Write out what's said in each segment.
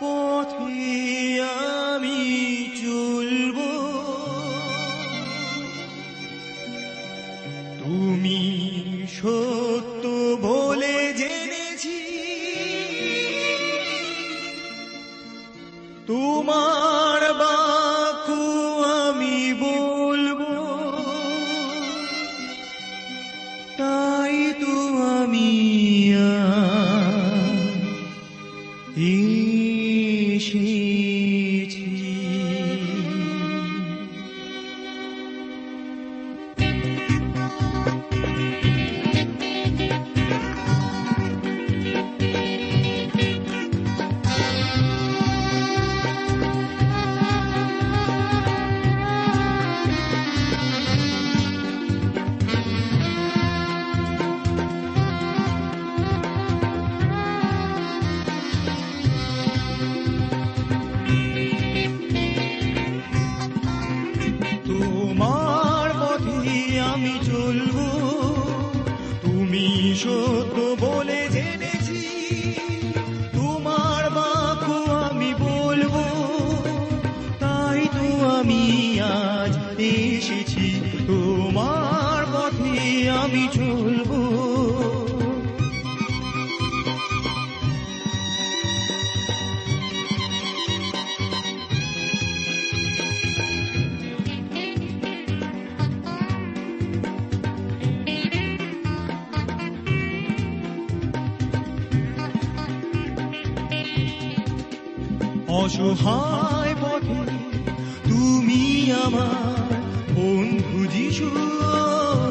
পথে আমি অসহায় পথে তুমি আমার বন্ধু যিশু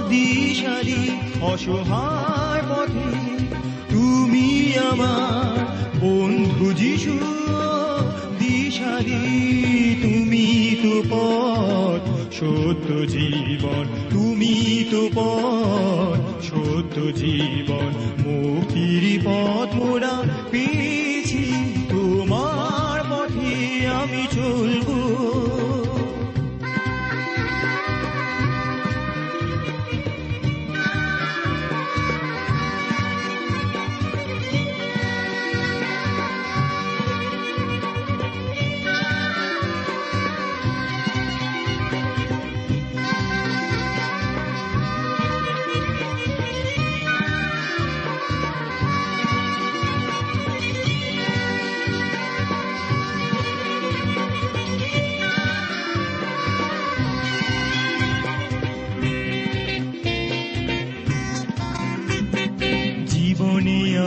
দিশারি অসহায় পথে তুমি আমার বন্ধু যিশু দিশারি তুমি তো পথ সত্য জীবন, তুমি তো পথ সত্য জীবন। মুক্তির পথ মোরা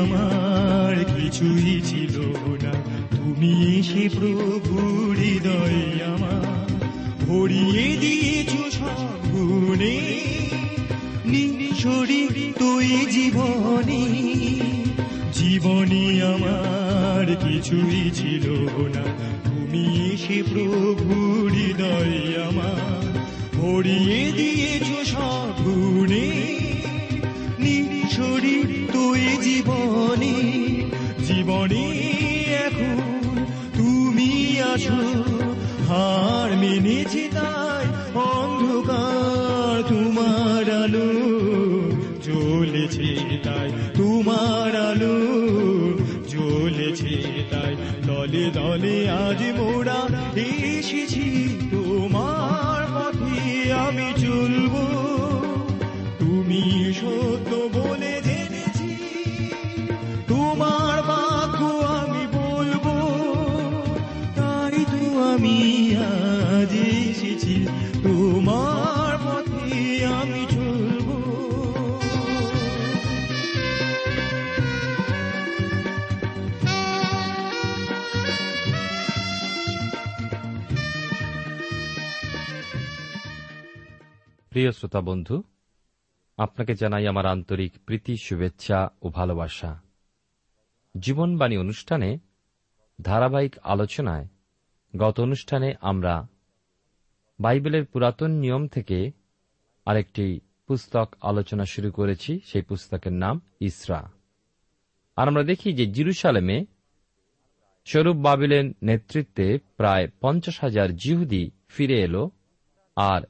আমার কিছুই ছিল না। তুমি এসে প্রভু হৃদয় আমার ভরিয়ে দিয়েছ সব গুণে। নিঃসরি তুই জীবনে। জীবনে আমার কিছুই ছিল না। তুমি এসে প্রভু হৃদয় আমার ভরিয়ে দিয়েছ সব তাই তোমার আলো জ্বলেছে তাই দলে দলে আজ মোড়া এসেছি তোমার পথে আমি চলবো। প্রিয় শ্রোতা বন্ধু, আপনাকে জানাই আমার আন্তরিক প্রীতি, শুভেচ্ছা ও ভালোবাসা। জীবনবাণী অনুষ্ঠানে ধারাবাহিক আলোচনায় গত অনুষ্ঠানে আমরা বাইবেলের পুরাতন নিয়ম থেকে আরেকটি পুস্তক আলোচনা শুরু করেছি, সেই পুস্তকের নাম ইসরা। আর আমরা দেখি যে জিরুসালেমে স্বরূপ বাবিলের নেতৃত্বে প্রায় পঞ্চাশ হাজার জিহুদি ফিরে এলো, আর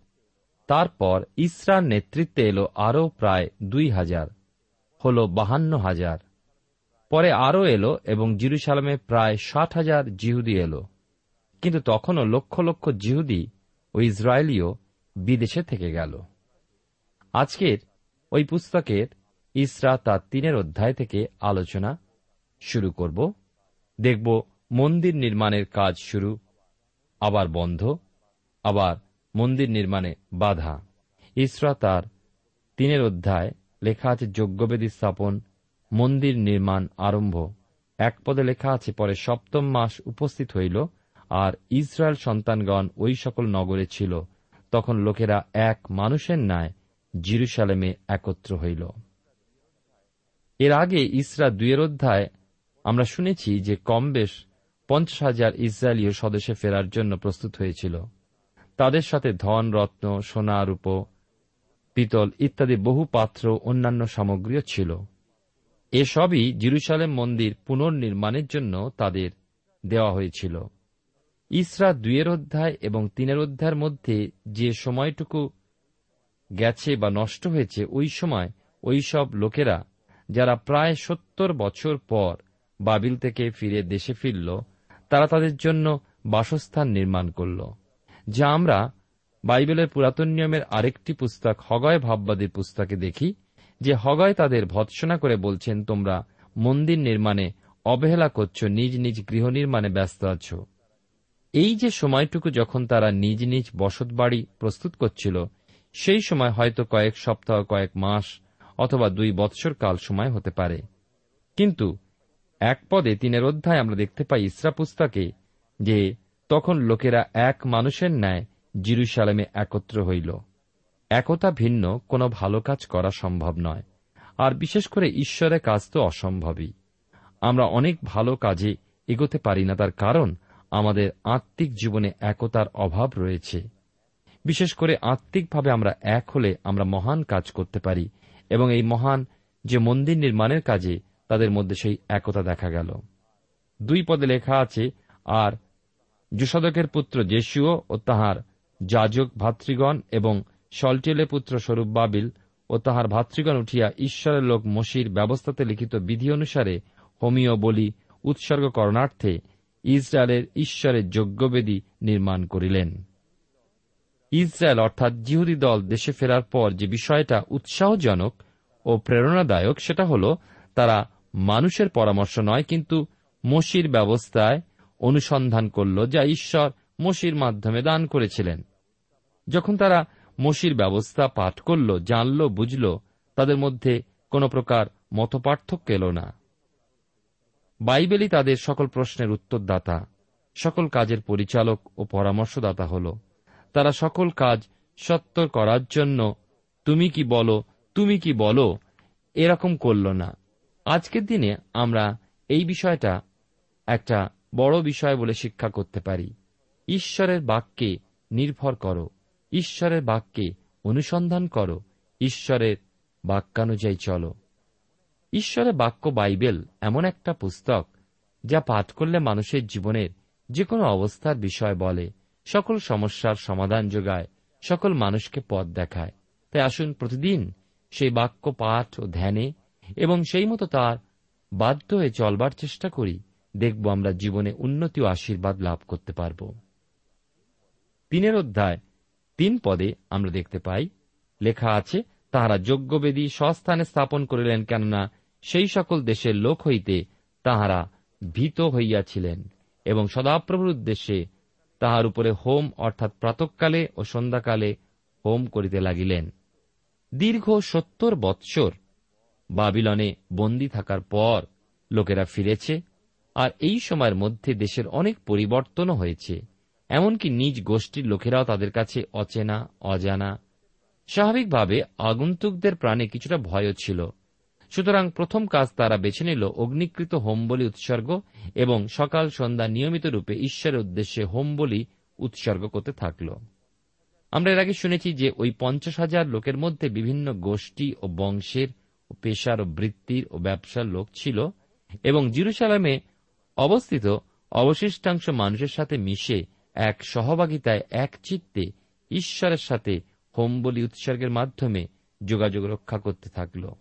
তারপর ইসরার নেতৃত্বে এলো আরও প্রায় দুই হাজার, হল বাহান্ন হাজার। পরে আরও এলো এবং জিরুসালামে প্রায় ষাট হাজার জিহুদি এলো। কিন্তু তখনও লক্ষ লক্ষ জিহুদি ও ইসরায়েলীয় বিদেশে থেকে গেল। আজকের ওই পুস্তকের ইসরা তার তিনের অধ্যায় থেকে আলোচনা শুরু করব। দেখব মন্দির নির্মাণের কাজ শুরু, আবার বন্ধ, আবার মন্দির নির্মাণে বাধা। ইসরা তার তিনের অধ্যায় লেখা আছে, যজ্ঞবেদী স্থাপন, মন্দির নির্মাণ আরম্ভ। এক পদে লেখা আছে, পরে সপ্তম মাস উপস্থিত হইল আর ইসরায়েল সন্তানগণ ওই সকল নগরে ছিল। তখন লোকেরা এক মানুষের ন্যায় জিরুসালেমে একত্র হইল। এর আগে ইসরা দুয়ের অধ্যায় আমরা শুনেছি যে কম বেশ পঞ্চাশ হাজার ইসরায়েলীয় স্বদেশে ফেরার জন্য প্রস্তুত হয়েছিল। তাদের সাথে ধন, রত্ন, সোনা, রূপ, পিতল ইত্যাদি বহু পাত্র অন্যান্য সামগ্রীও ছিল। এসবই জিরুসালেম মন্দির পুনর্নির্মাণের জন্য তাদের দেওয়া হয়েছিল। ইসরা দুয়ের অধ্যায় এবং তিনের অধ্যায়ের মধ্যে যে সময়টুকু গেছে বা নষ্ট হয়েছে, ওই সময় ওই সব লোকেরা, যারা প্রায় সত্তর বছর পর বাবিল থেকে ফিরে দেশে ফিরল, তারা তাদের জন্য বাসস্থান নির্মাণ করল। যা আমরা বাইবেলের পুরাতন নিয়মের আরেকটি পুস্তক, হগয় ভাববাদীর পুস্তকে দেখি, যে হগয় তাদের ভৎসনা করে বলছেন, তোমরা মন্দির নির্মাণে অবহেলা করছ, নিজ নিজ গৃহ নির্মাণে ব্যস্ত আছো। এই যে সময়টুকু যখন তারা নিজ নিজ বসতবাড়ি প্রস্তুত করছিল, সেই সময় হয়তো কয়েক সপ্তাহ, কয়েক মাস অথবা দুই বৎসর কাল সময় হতে পারে। কিন্তু এক পদে তিনের অধ্যায় আমরা দেখতে পাই, ইসরা পুস্তকে, যে তখন লোকেরা এক মানুষের ন্যায় জিরুসালামে একত্র হইল। একতা ভিন্ন, কোনো ভালো কাজ করা সম্ভব নয়। আর বিশেষ করে ঈশ্বরের কাজ তো অসম্ভবই। আমরা অনেক ভালো কাজে এগোতে পারি না, তার কারণ আমাদের আত্মিক জীবনে একতার অভাব রয়েছে। বিশেষ করে আত্মিকভাবে আমরা এক হলে আমরা মহান কাজ করতে পারি, এবং এই মহান যে মন্দির নির্মাণের কাজে তাদের মধ্যে সেই একতা দেখা গেল। দুই পদে লেখা আছে, আর যুষদকের পুত্র জেসুও ও তাহার যাজক ভাতৃগণ এবং সল্টেলে পুত্র স্বরূপ বাবিল ও তাহার ভাতৃগণ উঠিয়া ঈশ্বরের লোক মসির ব্যবস্থাতে লিখিত বিধি অনুসারে হোমিও বলি উৎসর্গ করণার্থে ইসরায়েলের ঈশ্বরের যজ্ঞবেদী নির্মাণ করিলেন। ইসরায়েল অর্থাৎ জিহুদি দল দেশে ফেরার পর যে বিষয়টা উৎসাহজনক ও প্রেরণাদায়ক সেটা হল তারা মানুষের পরামর্শ নয়, কিন্তু মসির ব্যবস্থায় অনুসন্ধান করল যা ঈশ্বর মসির মাধ্যমে দান করেছিলেন। যখন তারা মসির ব্যবস্থা পাঠ করল, জানল, বুঝল, তাদের মধ্যে কোন প্রকার মতপার্থক্য এল না। বাইবেলই তাদের সকল প্রশ্নের উত্তরদাতা, সকল কাজের পরিচালক ও পরামর্শদাতা হল। তারা সকল কাজ সত্তর করার জন্য, তুমি কি বলো, তুমি কি বলো? এরকম করল না। আজকের দিনে আমরা এই বিষয়টা একটা বড় বিষয় বলে শিক্ষা করতে পারি। ঈশ্বরের বাক্যে নির্ভর করো। ঈশ্বরের বাক্যে অনুসন্ধান করো। ঈশ্বরের বাক্যানুযায়ী চলো। ঈশ্বরের বাক্য বাইবেল এমন একটা পুস্তক যা পাঠ করলে মানুষের জীবনের যে কোনো অবস্থার বিষয় বলে, সকল সমস্যার সমাধান যোগায়, সকল মানুষকে পথ দেখায়। তাই আসুন প্রতিদিন সেই বাক্য পাঠ ও ধ্যানে এবং সেই মতো তার বাধ্য হয়ে চলবার চেষ্টা করি। দেখব আমরা জীবনে উন্নতি ও আশীর্বাদ লাভ করতে পারব। তিনের অধ্যায়, তিন পদে আমরা দেখতে পাই, লেখা আছে, তাহারা যজ্ঞবেদী স্বস্থানে স্থাপন করিলেন কেননা সেই সকল দেশের লোক হইতে তাহারা ভীত হইয়াছিলেন এবং সদাপ্রভুর উদ্দেশ্যে তাহার উপরে হোম অর্থাৎ প্রাতকালে ও সন্ধ্যাকালে হোম করিতে লাগিলেন। দীর্ঘ সত্তর বৎসর বাবিলনে বন্দী থাকার পর লোকেরা ফিরেছে আর এই সময়ের মধ্যে দেশের অনেক পরিবর্তনও হয়েছে। এমনকি নিজ গোষ্ঠীর লোকেরাও তাদের কাছে অচেনা, অজানা, স্বাভাবিকভাবে আগন্তুকদের প্রাণে কিছুটা ভয়ও ছিল। সুতরাং প্রথম কাজ তারা বেছে নিল অগ্নিকৃত হোমবলি উৎসর্গ এবং সকাল সন্ধ্যা নিয়মিত রূপে ঈশ্বরের উদ্দেশ্যে হোমবলি উৎসর্গ করতে থাকল। আমরা এর আগে শুনেছি যে ওই পঞ্চাশ হাজার লোকের মধ্যে বিভিন্ন গোষ্ঠী ও বংশের পেশার ও বৃত্তির ও ব্যবসার লোক ছিল এবং জিরুসালামে অবস্থিত অবশিষ্টাংশ মানুষের সাথে মিশে এক সহভাগিতায়, এক চিত্তে ঈশ্বরের সাথে হোমবলি উৎসর্গের মাধ্যমে যোগাযোগ রক্ষা করতে থাকল।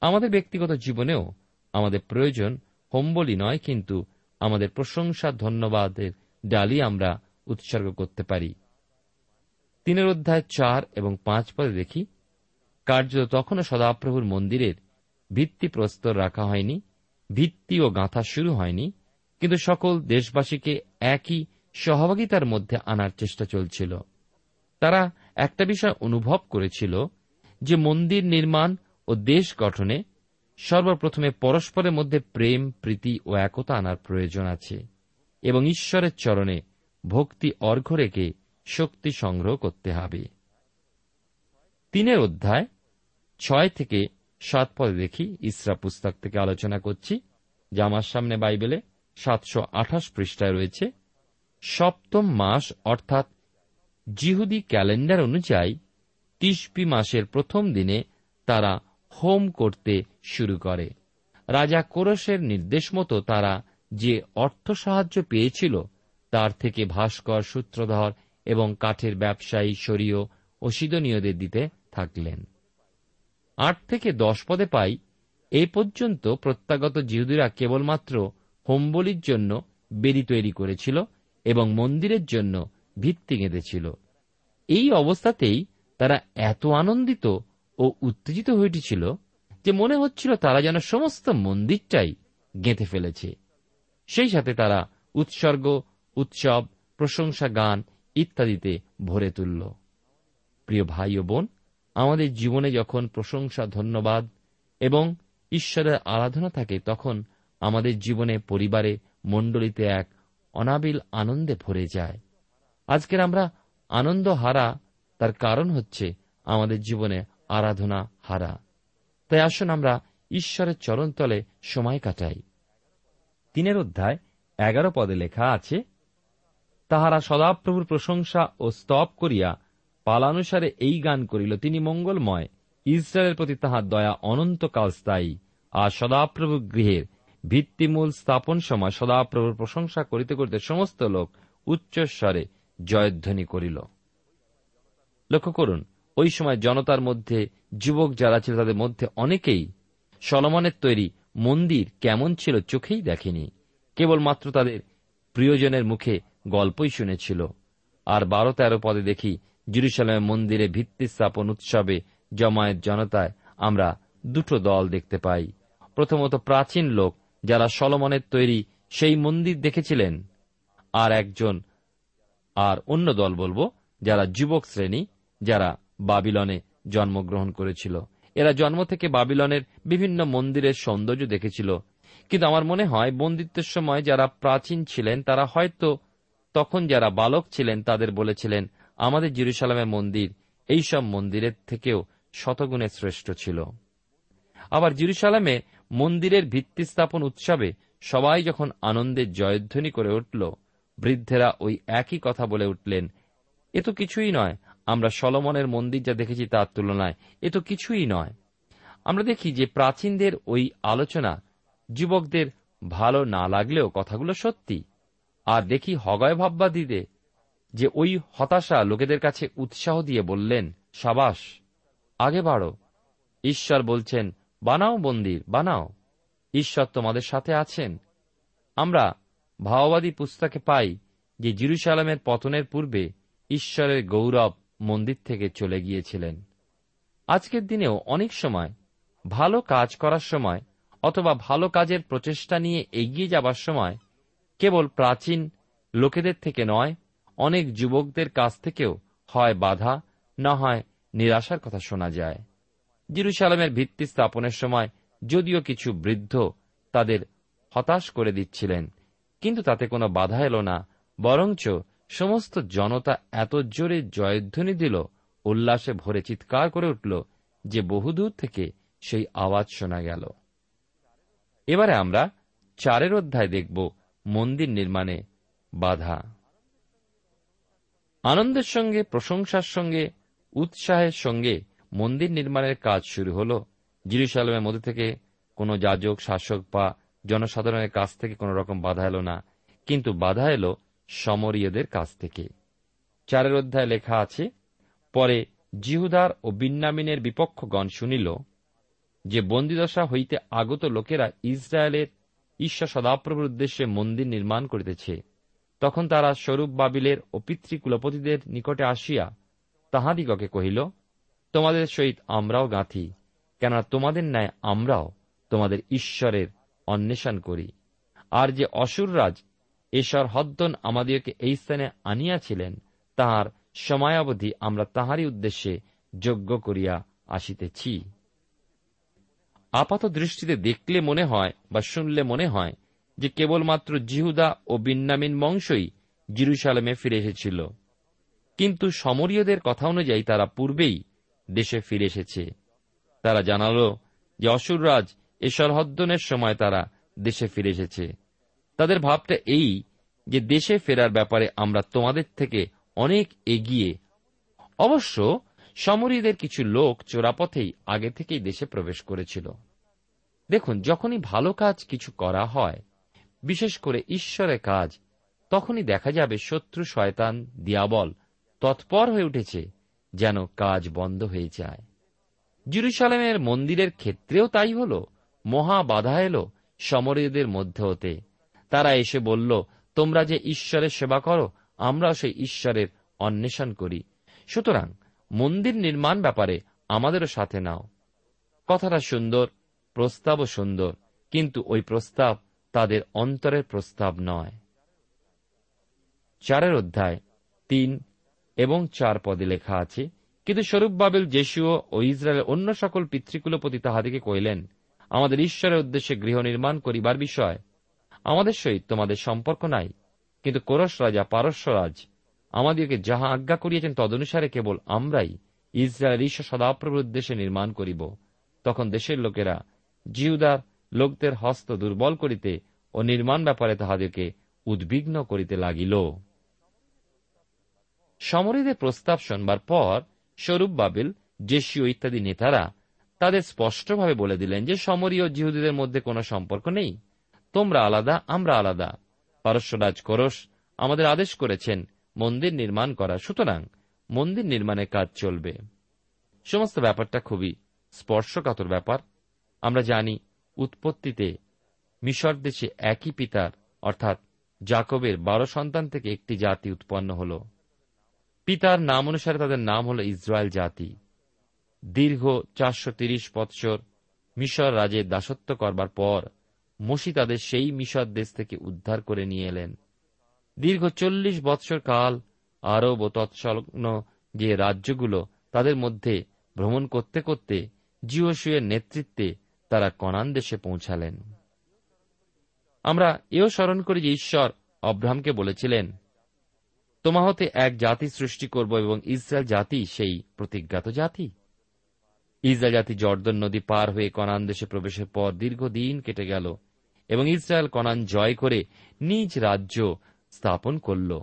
আমাদের ব্যক্তিগত জীবনেও আমাদের প্রয়োজন হোমবলি নয়, কিন্তু আমাদের প্রশংসা, ধন্যবাদের ডালি আমরা উৎসর্গ করতে পারি। তিনের অধ্যায় চার এবং পাঁচ পদে দেখি, কার্যত তখনও সদাপ্রভুর মন্দিরের ভিত্তি প্রস্তর রাখা হয়নি ভিত্তি ও গাঁথা শুরু হয়নি, কিন্তু সকল দেশবাসীকে একই সহভাগিতার মধ্যে আনার চেষ্টা চলছিল। তারা একটা বিষয় অনুভব করেছিল যে মন্দির নির্মাণ ও দেশ গঠনে সর্বপ্রথমে পরস্পরের মধ্যে প্রেম, প্রীতি ও একতা আনার প্রয়োজন আছে এবং ঈশ্বরের চরণে ভক্তি অর্ঘ রেখে শক্তি সংগ্রহ করতে হবে। তিনের অধ্যায় ছয় থেকে সাত পদে দেখি ইসরা পুস্তক থেকে আলোচনা করছি, যা আমার সামনে বাইবেলে সাতশো আঠাশ পৃষ্ঠায় রয়েছে। সপ্তম মাস, অর্থাৎ জিহুদি ক্যালেন্ডার অনুযায়ী তিসপি মাসের প্রথম দিনে তারা হোম করতে শুরু করে। রাজা কোরসের নির্দেশ মতো তারা যে অর্থ সাহায্য পেয়েছিল, তার থেকে ভাস্কর, সূত্রধর এবং কাঠের ব্যবসায়ী শরীয় ও সিদনীয়দের দিতে থাকলেন। আট থেকে দশ পদে পাই এই পর্যন্ত প্রত্যাগত জিহুদিরা কেবলমাত্র হোমবলির জন্য বেরি তৈরি করেছিল এবং মন্দিরের জন্য ভিত্তি গেঁথেছিল। এই অবস্থাতেই তারা এত আনন্দিত ও উত্তেজিত হয়ে উঠেছিল যে মনে হচ্ছিল তারা যেন সমস্ত মন্দিরটাই গেঁথে ফেলেছে। সেই সাথে তারা উৎসর্গ, উৎসব, প্রশংসা, গান ইত্যাদিতে ভরে তুলল। প্রিয় ভাই ও বোন আমাদের জীবনে যখন প্রশংসা, ধন্যবাদ এবং ঈশ্বরের আরাধনা থাকে, তখন আমাদের জীবনে পরিবারে, মণ্ডলীতে এক অনাবিল আনন্দে ভরে যায়। আজকের আমরা আনন্দ হারা, তার কারণ হচ্ছে আমাদের জীবনে আরাধনা হারা। তাই আসুন আমরা ঈশ্বরের চরণতলে সময় কাটাই। তিনের অধ্যায়, এগারো পদে লেখা আছে, তাহারা সদাপ্রভুর প্রশংসা ও স্তব করিয়া পালানুসারে এই গান করিল, তিনি মঙ্গলময়। ইসরায়েলের প্রতি তাহার দয়া অনন্তকাল স্থায়ী। আর সদাপ্রভু গৃহের ভিত্তিমূল স্থাপন সময় সদাপ্রভুর প্রশংসা করিতে করিতে সমস্ত লোক উচ্চস্বরে জয়ধ্বনি করিল। লক্ষ্য করুন, ওই সময় জনতার মধ্যে, যুবক যারা ছিল তাদের মধ্যে অনেকেই সলমনের তৈরি মন্দির কেমন ছিল চোখেই দেখেনি। কেবলমাত্র তাদের প্রিয়জনের মুখে গল্পই শুনেছিল। আর বারো তেরো পদে দেখি জিরুসালামের মন্দিরে ভিত্তি স্থাপন উৎসবে জমায়েত জনতায় আমরা দুটো দল দেখতে পাই। প্রথমত প্রাচীন লোক যারা সলমনের তৈরি সেই মন্দির দেখেছিলেন, আর একজন, আর অন্য দল বলব, যারা যুবক শ্রেণি, যারা বাবিলনে জন্মগ্রহণ করেছিল। এরা জন্ম থেকে বাবিলনের বিভিন্ন মন্দিরের সৌন্দর্য দেখেছিল। কিন্তু আমার মনে হয় বন্দিত্বের সময় যারা প্রাচীন ছিলেন, তারা হয়তো তখন যারা বালক ছিলেন, তাদের বলেছিলেন আমাদের জিরুসালামের মন্দির এই সব মন্দিরের থেকেও শতগুণে শ্রেষ্ঠ ছিল। আবার জিরুসালামে মন্দিরের ভিত্তি স্থাপন উৎসবে সবাই যখন আনন্দের জয়ধ্বনি করে উঠল, বৃদ্ধেরা ওই একই কথা বলে উঠলেন, এ তো কিছুই নয়, আমরা সলমনের মন্দির যা দেখেছি তার তুলনায় এ তো কিছুই নয়। আমরা দেখি যে প্রাচীনদের ওই আলোচনা যুবকদের ভালো না লাগলেও কথাগুলো সত্যি। আর দেখি হগয় ভাববাদীতে যে ওই হতাশা লোকেদের কাছে উৎসাহ দিয়ে বললেন, সাবাস, আগে বাড়ো। ঈশ্বর বলছেন, বানাও মন্দির, বানাও। ঈশ্বর তোমাদের সাথে আছেন। আমরা ভাওবাদী পুস্তকে পাই যে জিরুসালামের পতনের পূর্বে ঈশ্বরের গৌরব মন্দির থেকে চলে গিয়েছিলেন। আজকের দিনেও অনেক সময় ভালো কাজ করার সময় অথবা ভালো কাজের প্রচেষ্টা নিয়ে এগিয়ে যাবার সময় কেবল প্রাচীন লোকেদের থেকে নয় অনেক যুবকদের কাছ থেকেও হয় বাধা, না হয় নিরাশার কথা শোনা যায়। জিরুসালামের ভিত্তি স্থাপনের সময় যদিও কিছু বৃদ্ধ তাদের হতাশ করে দিচ্ছিলেন, কিন্তু তাতে কোনো বাধা এলো না, বরঞ্চ সমস্ত জনতা এত জোরে জয়ধ্বনি দিল, উল্লাসে ভরে চিৎকার করে উঠল যে বহুদূর থেকে সেই আওয়াজ শোনা গেল। এবারে আমরা চারের অধ্যায় দেখব মন্দির নির্মাণে বাধা। আনন্দের সঙ্গে, প্রশংসার সঙ্গে, উৎসাহের সঙ্গে মন্দির নির্মাণের কাজ শুরু হল। জিরুসালামের মধ্যে থেকে কোনো যাজক, শাসক বা জনসাধারণের কাছ থেকে কোন রকম বাধা এলো না। কিন্তু বাধা এলো সমরীয়দের কাছ থেকে। চারের অধ্যায় লেখা আছে, পরে জিহুদার ও বিন্নামিনের বিপক্ষগণ শুনিল যে বন্দিদশা হইতে আগত লোকেরা ইসরায়েলের ঈশ্বর সদাপ্রভুর উদ্দেশ্যে মন্দির নির্মাণ করিতেছে। তখন তারা স্বরূপ বাবিলের ও পিতৃকুলপতিদের নিকটে আসিয়া তাহাদিগকে কহিল, তোমাদের সহিত আমরাও গাঁথি, কেননা তোমাদের ন্যায় আমরাও তোমাদের ঈশ্বরের অন্বেষণ করি। আর যে অসুররাজ এশ্বর হদ্দন আমাদিগকে এই স্থানে আনিয়াছিলেন, তাহার সময়াবধি আমরা তাহারই উদ্দেশ্যে যোগ্য করিয়া আসিতেছি। আপাত দৃষ্টিতে দেখলে মনে হয় বা শুনলে মনে হয় যে কেবলমাত্র জিহুদা ও বিন্নামিন বংশই জিরুসালামে ফিরে এসেছিল। কিন্তু সমরীয়দের কথা অনুযায়ী তারা পূর্বেই দেশে ফিরে এসেছে। তারা জানাল যে অসুররাজ এসরহদ্দনের সময় তারা দেশে ফিরে এসেছে। তাদের ভাবটা এই যে দেশে ফেরার ব্যাপারে আমরা তোমাদের থেকে অনেক এগিয়ে, অবশ্য সমরীদের কিছু লোক চোরাপথেই আগে থেকেই দেশে প্রবেশ করেছিল। দেখুন, যখনই ভালো কাজ কিছু করা হয় বিশেষ করে ঈশ্বরের কাজ, তখনই দেখা যাবে শত্রু শয়তান দিয়াবল তৎপর হয়ে উঠেছে, যেন কাজ বন্ধ হয়ে যায়। জিরুসালামের মন্দিরের ক্ষেত্রেও তাই হল, মহা বাধা এলো সমরীয়দের মধ্যে হতে। তারা এসে বলল, তোমরা যে ঈশ্বরের সেবা করো, আমরাও সেই ঈশ্বরের অন্বেষণ করি। সুতরাং মন্দির নির্মাণ ব্যাপারে আমাদেরও সাথে নাও। কথাটা সুন্দর, প্রস্তাবও সুন্দর, কিন্তু ওই প্রস্তাব তাদের অন্তরের প্রস্তাব নয়। চারের অধ্যায়, তিন এবং চার পদে লেখা আছে, কিন্তু স্বরূপ বাবেল জেসুও ও ইসরায়েলের অন্য সকল পিতৃকুলপতি তাহাদিকে কইলেন আমাদের ঈশ্বরের উদ্দেশ্যে গৃহ নির্মাণ করিবার বিষয়। আমাদের সহিত তোমাদের সম্পর্ক নাই, কিন্তু কোরস রাজা পারস্যরাজ আমাদেরকে যাহা আজ্ঞা করিয়াছেন তদনুসারে কেবল আমরাই ইসরায়েল ঈশ্বর সদাপ্রভুর উদ্দেশ্যে নির্মাণ করিব। তখন দেশের লোকেরা, জিহুদার লোকদের হস্ত দুর্বল করিতে ও নির্মাণ ব্যাপারে তাহাদেরকে উদ্বিগ্ন করিতে লাগিল। সমরীদের প্রস্তাব শোনবার পর স্বরূপ বাবিল, জেসীয় ইত্যাদি নেতারা তাদের স্পষ্টভাবে বলে দিলেন যে, সমরীয় জিহুদীদের মধ্যে কোনো সম্পর্ক নেই। তোমরা আলাদা, আমরা আলাদা। পারস্যরাজ করস আমাদের আদেশ করেছেন, মন্দির নির্মাণ করা সুতরাং মন্দির নির্মাণের কাজ চলবে। সমস্ত ব্যাপারটা খুবই স্পর্শকাতর ব্যাপার। আমরা জানি উৎপত্তিতে মিশর দেশে একই পিতার, অর্থাৎ জাকবের বারো সন্তান থেকে একটি জাতি উৎপন্ন হল। পিতার নাম অনুসারে তাদের নাম হল ইসরায়েল জাতি। দীর্ঘ চারশো তিরিশ বৎসর মিশর রাজের দাসত্ব করবার পর মসি তাদের সেই মিশর দেশ থেকে উদ্ধার করে নিয়ে এলেন। দীর্ঘ চল্লিশ বৎসর কাল আরব ও তৎসলগ্ন যে রাজ্যগুলো তাদের মধ্যে ভ্রমণ করতে করতে জিওসুয়ের নেতৃত্বে তারা কনান দেশে পৌঁছালেন। আমরা এও স্মরণ করি যে ঈশ্বর অব্রাহামকে বলেছিলেন তোমা হতে এক জাতি সৃষ্টি করব এবং ইসরায়েল জাতি সেই প্রতিজ্ঞাত জাতি। ইসরায়েল জাতি জর্দন নদী পার হয়ে কনান দেশে প্রবেশের পর দীর্ঘদিন কেটে গেল এবং ইসরায়েল কনান জয় করে নিজ রাজ্য স্থাপন করল।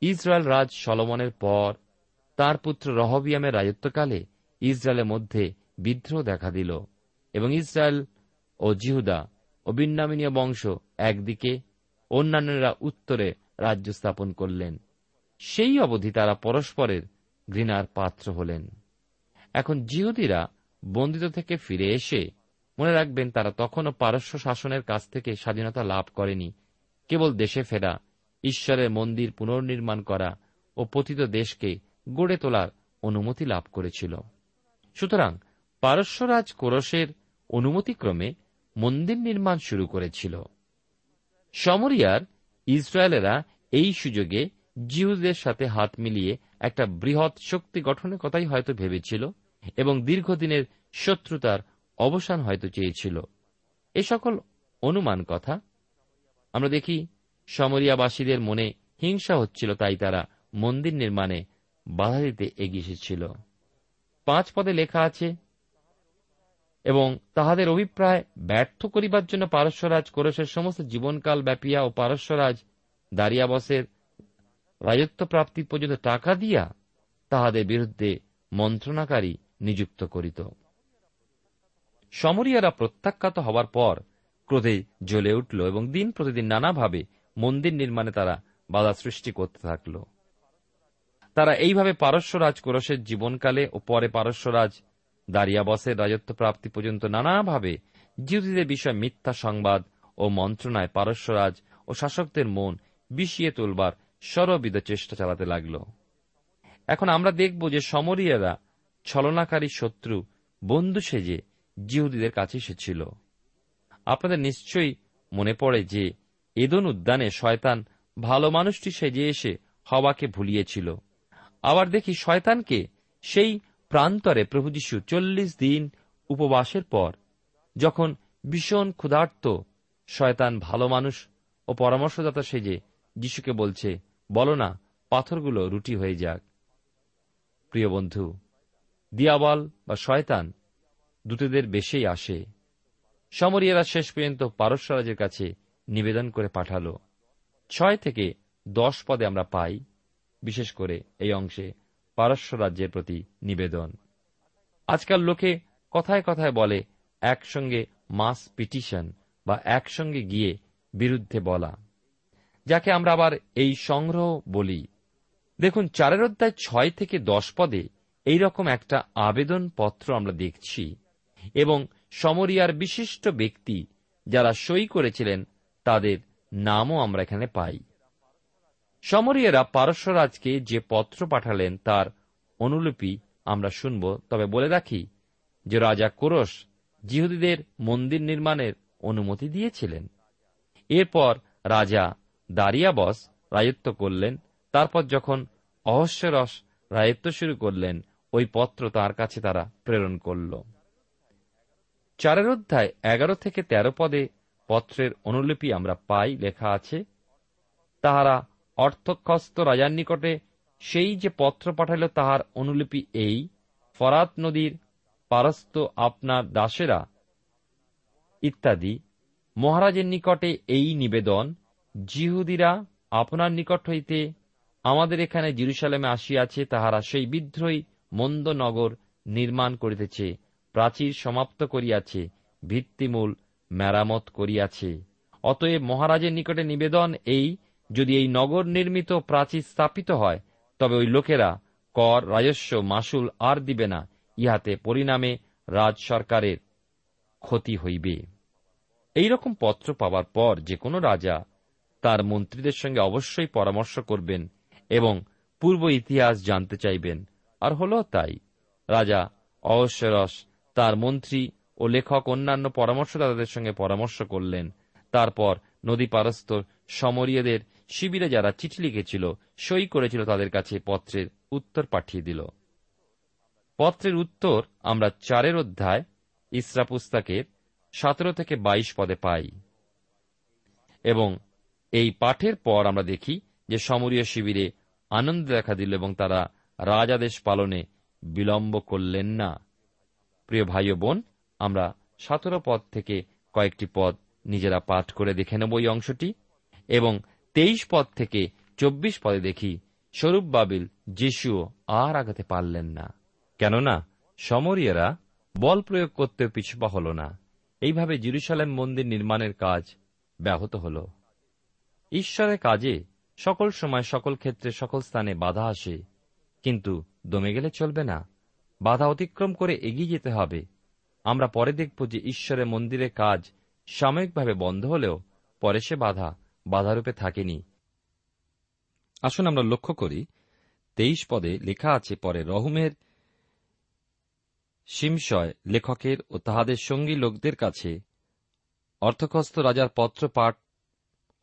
ইসরায়েল রাজ সলমনের পর তার পুত্র রহবিয়ামের রাজত্বকালে ইসরায়েলের মধ্যে বিদ্রোহ দেখা দিল। এবং ইসরায়েল ও জিহুদা ও বিন্নামিনীয় বংশ একদিকে, অন্যান্যরা উত্তরে রাজ্য স্থাপন করলেন। সেই অবধি তারা পরস্পরের ঘৃণার পাত্র হলেন। এখন জিহুদিরা বন্দিত থেকে ফিরে এসে মনে রাখবেন তারা তখনও পারস্য শাসনের কাছ থেকে স্বাধীনতা লাভ করেনি। কেবল দেশে ফেরা, ঈশ্বরের মন্দির পুনর্নির্মাণ করা ও পতিত দেশকে গড়ে তোলার অনুমতি লাভ করেছিল। সুতরাং পারস্যরাজ কোরসের অনুমতিক্রমে মন্দির নির্মাণ শুরু করেছিল। সমরিয়ার ইসরায়েলেরা এই সুযোগে জিহুদের সাথে হাত মিলিয়ে একটা বৃহৎ শক্তি গঠনের কথাই হয়তো ভেবেছিল এবং দীর্ঘদিনের শত্রুতার অবসান হয়তো চেয়েছিল। এ সকল অনুমান কথা আমরা দেখি সমরিয়াবাসীদের মনে হিংসা হচ্ছিল, তাই তারা মন্দির নির্মাণে বাধা দিতে এগিয়ে এসেছিল। পাঁচ পদে লেখা আছে এবং তাহাদের অভিপ্রায় ব্যর্থ করিবার জন্য পারস্যরাজ কোরসের সমস্ত জীবনকাল ব্যাপিয়া ও পারস্যরাজ দারিয়াবসের রাজত্ব প্রাপ্তি পর্যন্ত টাকা দিয়া তাহাদের বিরুদ্ধে মন্ত্রণাকারী নিযুক্ত করিত। সমরিয়ারা প্রত্যাখ্যাত হওয়ার পর ক্রোধে জ্বলে উঠল এবং দিন প্রতিদিন নানাভাবে মন্দির নির্মাণে তারা বাধা সৃষ্টি করতে থাকল। তারা এইভাবে পারস্যরাজ কোরসের জীবনকালে ও পরে পারস্যরাজ দারিয়াবসের রাজত্ব প্রাপ্তি পর্যন্ত নানাভাবে জিহুদীদের বিষয়ে মিথ্যা সংবাদ ও মন্ত্রণায় পারস্যরাজ ও শাসকদের মন বিষিয়ে তুলবার সর্ববিধ চেষ্টা চালাতে লাগল। এখন আমরা দেখব যে সমরিয়ারা ছলনাকারী শত্রু বন্ধু সেজে জিহুদীদের কাছে এসেছিল। আপনাদের নিশ্চয়ই মনে পড়ে যে এদন উদ্যানে শয়তান ভালো মানুষটি সেজে এসে হওয়াকে ভুলিয়েছিল। আবার দেখি শয়তানকে সেই প্রান্তরে প্রভু যীশু চল্লিশ দিন উপবাসের পর, যখন ভীষণ ক্ষুধার্ত, শয়তান ভালো মানুষ ও পরামর্শদাতা সেজে যিশুকে বলছে, বলো না, পাথরগুলো রুটি হয়ে যাক। প্রিয় বন্ধু, দিয়াবল বা শয়তান দুটোদের বেশেই আসে। সমরিয়ারা শেষ পর্যন্ত পারস্যরাজের কাছে নিবেদন করে পাঠাল। ছয় থেকে দশ পদে আমরা পাই, বিশেষ করে এই অংশে। পারস্য রাজ্যের প্রতি নিবেদন। আজকাল লোকে কথায় কথায় বলে, একসঙ্গে মাস পিটিশন বা একসঙ্গে গিয়ে বিরুদ্ধে বলা। যাকে আমরা আবার এই সংগ্রহ বলি। দেখুন, চারের অধ্যায় ছয় থেকে দশ পদে এই রকম একটা আবেদন পত্র আমরা দেখছি এবং সমরিয়ার বিশিষ্ট ব্যক্তি যারা সই করেছিলেন তাদের নামও আমরা এখানে পাই। সমরিয়ারা পারস্যরাজকে যে পত্র পাঠালেন তার অনুলিপি আমরা শুনব। তবে বলে রাখি যে রাজা কোরস জিহুদীদের মন্দির নির্মাণের অনুমতি দিয়েছিলেন। এরপর রাজা দারিয়াবস রাজত্ব করলেন। তারপর যখন অহস্যরস রাজত্ব শুরু করলেন, ওই পত্র তার কাছে তারা প্রেরণ করল। চারের অধ্যায় এগারো থেকে তেরো পদে পত্রের অনুলিপি আমরা পাই, লেখা আছে, তাহারা অর্থক্ষস্ত রাজার নিকটে সেই যে পত্র পাঠাইল তাহার অনুলিপি এই, ফরাত নদীর পারস্ত আপনার দাসেরা ইত্যাদি, মহারাজের নিকটে এই নিবেদন, জিহুদিরা আপনার নিকট হইতে আমাদের এখানে জিরুসালামে আসিয়াছে, তাহারা সেই বিদ্রোহী মন্দ নগর নির্মাণ করিতেছে, প্রাচীর সমাপ্ত করিয়াছে, ভিত্তিমূল মেরামত করিয়াছে। অতএব মহারাজের নিকটে নিবেদন এই যদি এই নগর নির্মিত প্রাচীর স্থাপিত হয়, তবে ওই লোকেরা কর, রাজস্ব, মাসুল আর দিবে না, ইহাতে পরিণামে রাজ সরকারের ক্ষতি হইবে। এই রকম পত্র পাওয়ার পর যে কোনো রাজা তার মন্ত্রীদের সঙ্গে অবশ্যই পরামর্শ করবেন এবং পূর্ব ইতিহাস জানতে চাইবেন। আর হল তাই, রাজা অহস্যরস, তার মন্ত্রী ও লেখক অন্যান্য পরামর্শদাতাদের সঙ্গে পরামর্শ করলেন। তারপর নদী পারস্ত সমরিয়াদের শিবিরে যারা চিঠি লিখেছিল, সই করেছিল তাদের কাছে পত্রের উত্তর পাঠিয়ে দিল। পত্রের উত্তর আমরা চারের অধ্যায়, ইসরা পুস্তকের সতেরো থেকে বাইশ পদে পাই। এবং এই পাঠের পর আমরা দেখি যে সমরীয় শিবিরে আনন্দ দেখা দিল এবং তারা রাজাদেশ পালনে বিলম্ব করলেন না। প্রিয় ভাই ও বোন, আমরা সতেরো পদ থেকে কয়েকটি পদ নিজেরা পাঠ করে দেখে নেব এই অংশটি। এবং তেইশ পদ থেকে চব্বিশ পদে দেখি, স্বরূপ বাবিল যিশুও আর আগাতে পারলেন না। কেননা, সমরিয়ারা বল প্রয়োগ করতে পিছুপা হল না। এইভাবে জিরুসালেম মন্দির নির্মাণের কাজ ব্যাহত হল। ঈশ্বরের কাজে সকল সময় সকল ক্ষেত্রে সকল স্থানে বাধা আসে, কিন্তু দমে গেলে চলবে না। বাধা অতিক্রম করে এগিয়ে যেতে হবে। আমরা পরে দেখব যে ঈশ্বরের মন্দিরের কাজ সাময়িকভাবে বন্ধ হলেও পরে সে বাধা বাধারূপে থাকেনি। আসুন আমরা লক্ষ্য করি, তেইশ পদে লেখা আছে, পরে রহুমের সিমশয় লেখকের ও তাহাদের সঙ্গী লোকদের কাছে অর্থকস্ত রাজার পত্র পাঠ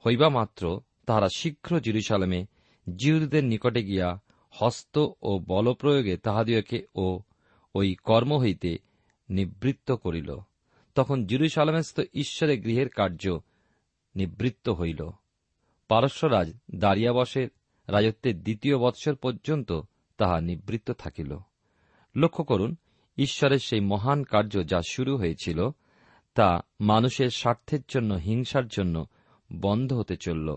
হইবা মাত্র তাহারা শীঘ্র জিরুসালামে জিহুদীদের নিকটে গিয়া হস্ত ও বলপ্রয়োগে তাহাদিওকে ও ওই কর্ম হইতে নিবৃত্ত করিল। তখন জিরুসালামেস্থ ঈশ্বরের গৃহের কার্য নিবৃত্ত হইল। পারস্যরাজ দারিয়াবসের রাজত্বের দ্বিতীয় বৎসর পর্যন্ত তাহা নিবৃত্ত থাকিল। লক্ষ্য করুন, ঈশ্বরের সেই মহান কার্য যা শুরু হয়েছিল, তা মানুষের স্বার্থের জন্য, হিংসার জন্য বন্ধ হতে চলল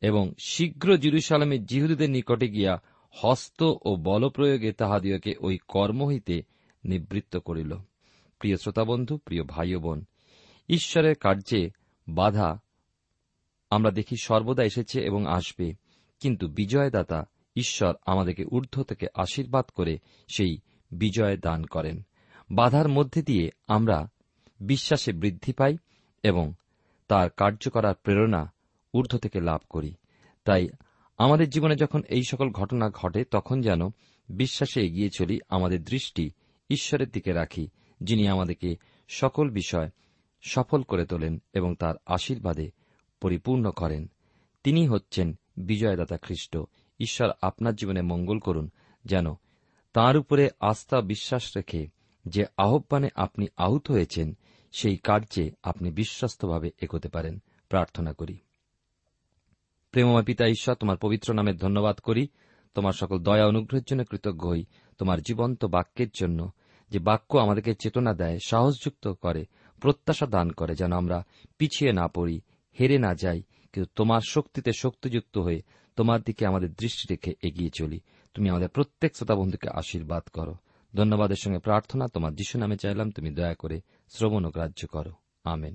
এবং শীঘ্র জিরুসালামের জিহুদীদের নিকটে গিয়া হস্ত ও বলপ্রয়োগে তাহাদিওকে ওই কর্ম হইতে নিবৃত্ত করিল। প্রিয় শ্রোতাবন্ধু, প্রিয় ভাই বোন, ঈশ্বরের কার্যে বাধা আমরা দেখি সর্বদা এসেছে এবং আসবে। কিন্তু বিজয়দাতা ঈশ্বর আমাদেরকে ঊর্ধ্ব থেকে আশীর্বাদ করে সেই বিজয় দান করেন। বাধার মধ্যে দিয়ে আমরা বিশ্বাসে বৃদ্ধি পাই এবং তার কার্য করার প্রেরণা ঊর্ধ্ব থেকে লাভ করি। তাই আমাদের জীবনে যখন এই সকল ঘটনা ঘটে, তখন যেন বিশ্বাসে এগিয়ে চলি, আমাদের দৃষ্টি ঈশ্বরের দিকে রাখি, যিনি আমাদেরকে সকল বিষয় সফল করে তোলেন এবং তার আশীর্বাদে পরিপূর্ণ করেন। তিনি হচ্ছেন বিজয়দাতা খ্রিস্ট। ঈশ্বর আপনার জীবনে মঙ্গল করুন, যেন তার উপরে আস্থা বিশ্বাস রেখে যে আহ্বানে আপনি আহত হয়েছেন, সেই কার্যে আপনি বিশ্বস্তভাবে এগোতে পারেন। প্রার্থনা করি। প্রেমময় পিতা ঈশ্বর, তোমার পবিত্র নামে ধন্যবাদ করি। তোমার সকল দয়া অনুগ্রহের জন্য কৃতজ্ঞ হই। তোমার জীবন্ত বাক্যের জন্য যে বাক্য আমাদেরকে চেতনা দেয়, সাহসযুক্ত করে, প্রত্যাশা দান করে, যেন আমরা পিছিয়ে না পড়ি। হেরে না যাই, কিন্তু তোমার শক্তিতে শক্তিযুক্ত হয়ে তোমার দিকে আমাদের দৃষ্টি রেখে এগিয়ে চলি। তুমি আমাদের প্রত্যেক শ্রোতা বন্ধুকে আশীর্বাদ করো। ধন্যবাদের সঙ্গে প্রার্থনা তোমার যিশু নামে চাইলাম, তুমি দয়া করে শ্রবণ ও গ্রাহ্য করো। আমেন।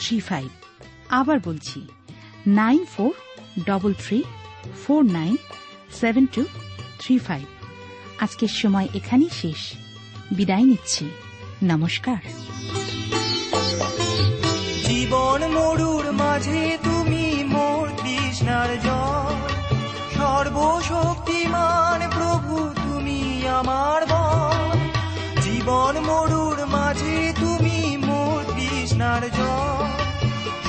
three five. আবার বলছি, nine four double three four nine seven two three five. আজকের সময় এখানেই শেষ। বিদায় নিচ্ছি। নমস্কার। জীবন মরুর মাঝে তুমি মোর তৃষ্ণার জল। সর্বশক্তিমান প্রভু তুমি আমার বল। জীবন মরুর জল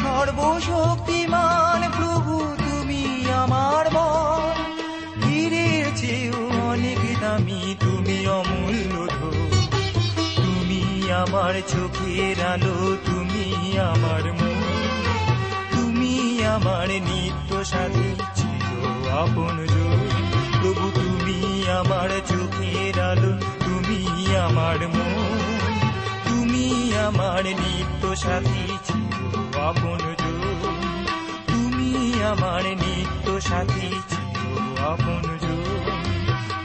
সর্বশক্তিমান প্রভু, তুমি আমার হীরের চেয়েও অনেক দামি, তুমি অমূল্য তুমি আমার চোখের আলো, তুমি আমার মন। তুমি আমার নিত্য সাথী ছিল আপন প্রভু, তুমি আমার চোখের আলো, তুমি আমার মন। আমার নিত্য সাথী ছিল আপন তুমি আমার নিত্য সাথী ছিল আপন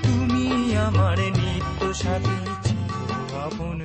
তুমি আমার নিত্য সাথী ছিল আপন